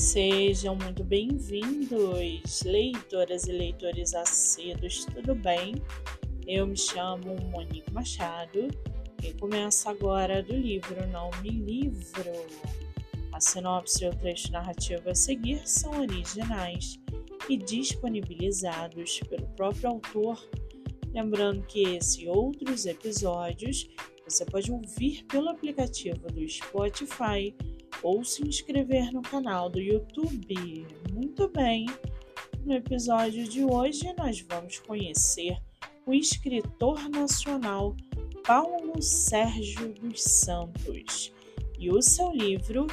Sejam muito bem-vindos, leitoras e leitores assíduos, tudo bem? Eu me chamo Monique Machado e começo agora do livro Não Me Livro. A sinopse e o trecho narrativo a seguir são originais e disponibilizados pelo próprio autor. Lembrando que esse e outros episódios você pode ouvir pelo aplicativo do Spotify ou se inscrever no canal do YouTube. Muito bem! No episódio de hoje, nós vamos conhecer o escritor nacional Paulo Sérgio dos Santos e o seu livro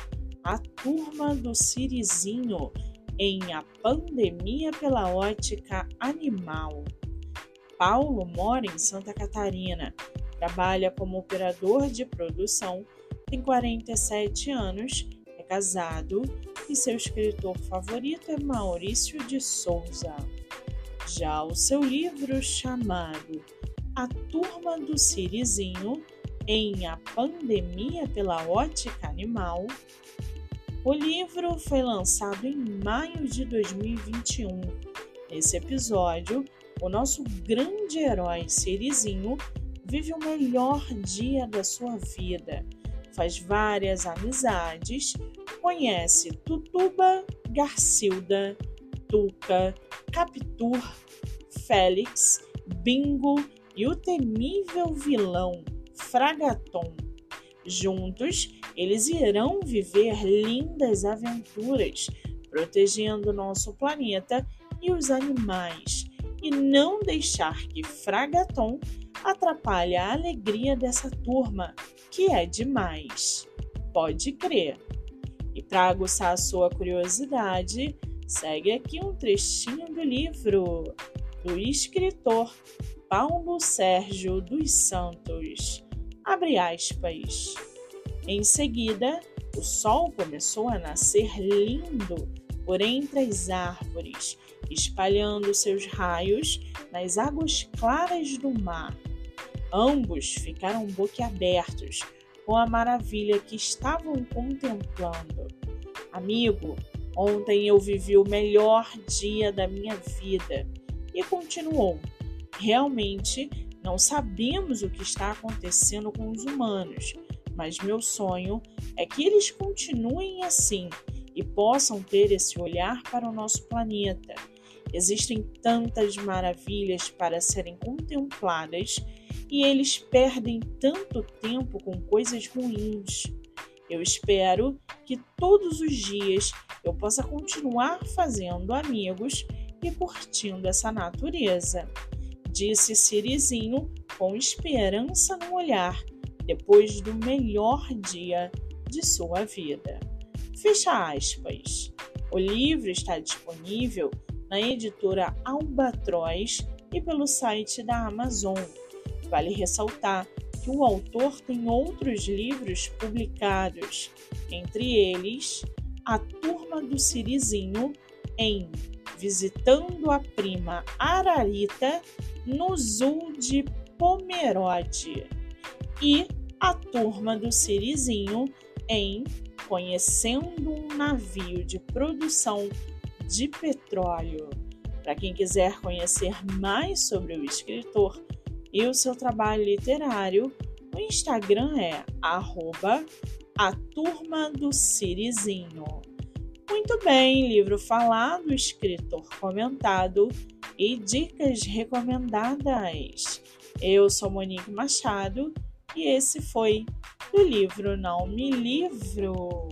A Turma do Sirizinho em A Pandemia pela Ótica Animal. Paulo mora em Santa Catarina, trabalha como operador de produção tem 47 anos, é casado e seu escritor favorito é Maurício de Souza. Já o seu livro chamado A Turma do Sirizinho em A Pandemia pela Ótica Animal, o livro foi lançado em maio de 2021. Nesse episódio, o nosso grande herói Sirizinho vive o melhor dia da sua vida faz várias amizades, conhece Tutuba, Garcilda, Tuca, Capitur, Félix, Bingo e o temível vilão Fragaton. Juntos, eles irão viver lindas aventuras, protegendo nosso planeta e os animais, e não deixar que Fragaton atrapalhe a alegria dessa turma que é demais. Pode crer. E para aguçar a sua curiosidade, segue aqui um trechinho do livro do escritor Paulo Sérgio dos Santos. Abre aspas. Em seguida, o sol começou a nascer lindo por entre as árvores, espalhando seus raios nas águas claras do mar. Ambos ficaram boquiabertos com a maravilha que estavam contemplando. Amigo, ontem eu vivi o melhor dia da minha vida. E continuou: Realmente não sabemos o que está acontecendo com os humanos, mas meu sonho é que eles continuem assim e possam ter esse olhar para o nosso planeta. Existem tantas maravilhas para serem contempladas e eles perdem tanto tempo com coisas ruins. Eu espero que todos os dias eu possa continuar fazendo amigos e curtindo essa natureza, disse Sirizinho com esperança no olhar, depois do melhor dia de sua vida. Fecha aspas. O livro está disponível na editora Albatroz e pelo site da Amazon. Vale ressaltar que o autor tem outros livros publicados, entre eles A Turma do Sirizinho em Visitando a Prima Ararita no Zoo de Pomerode e A Turma do Sirizinho em Conhecendo um Navio de Produção de Petróleo. Para quem quiser conhecer mais sobre o escritor, e o seu trabalho literário, o Instagram é arroba a turma do Sirizinho. Muito bem, livro falado, escritor comentado e dicas recomendadas. Eu sou Monique Machado e esse foi o livro Não Me Livro.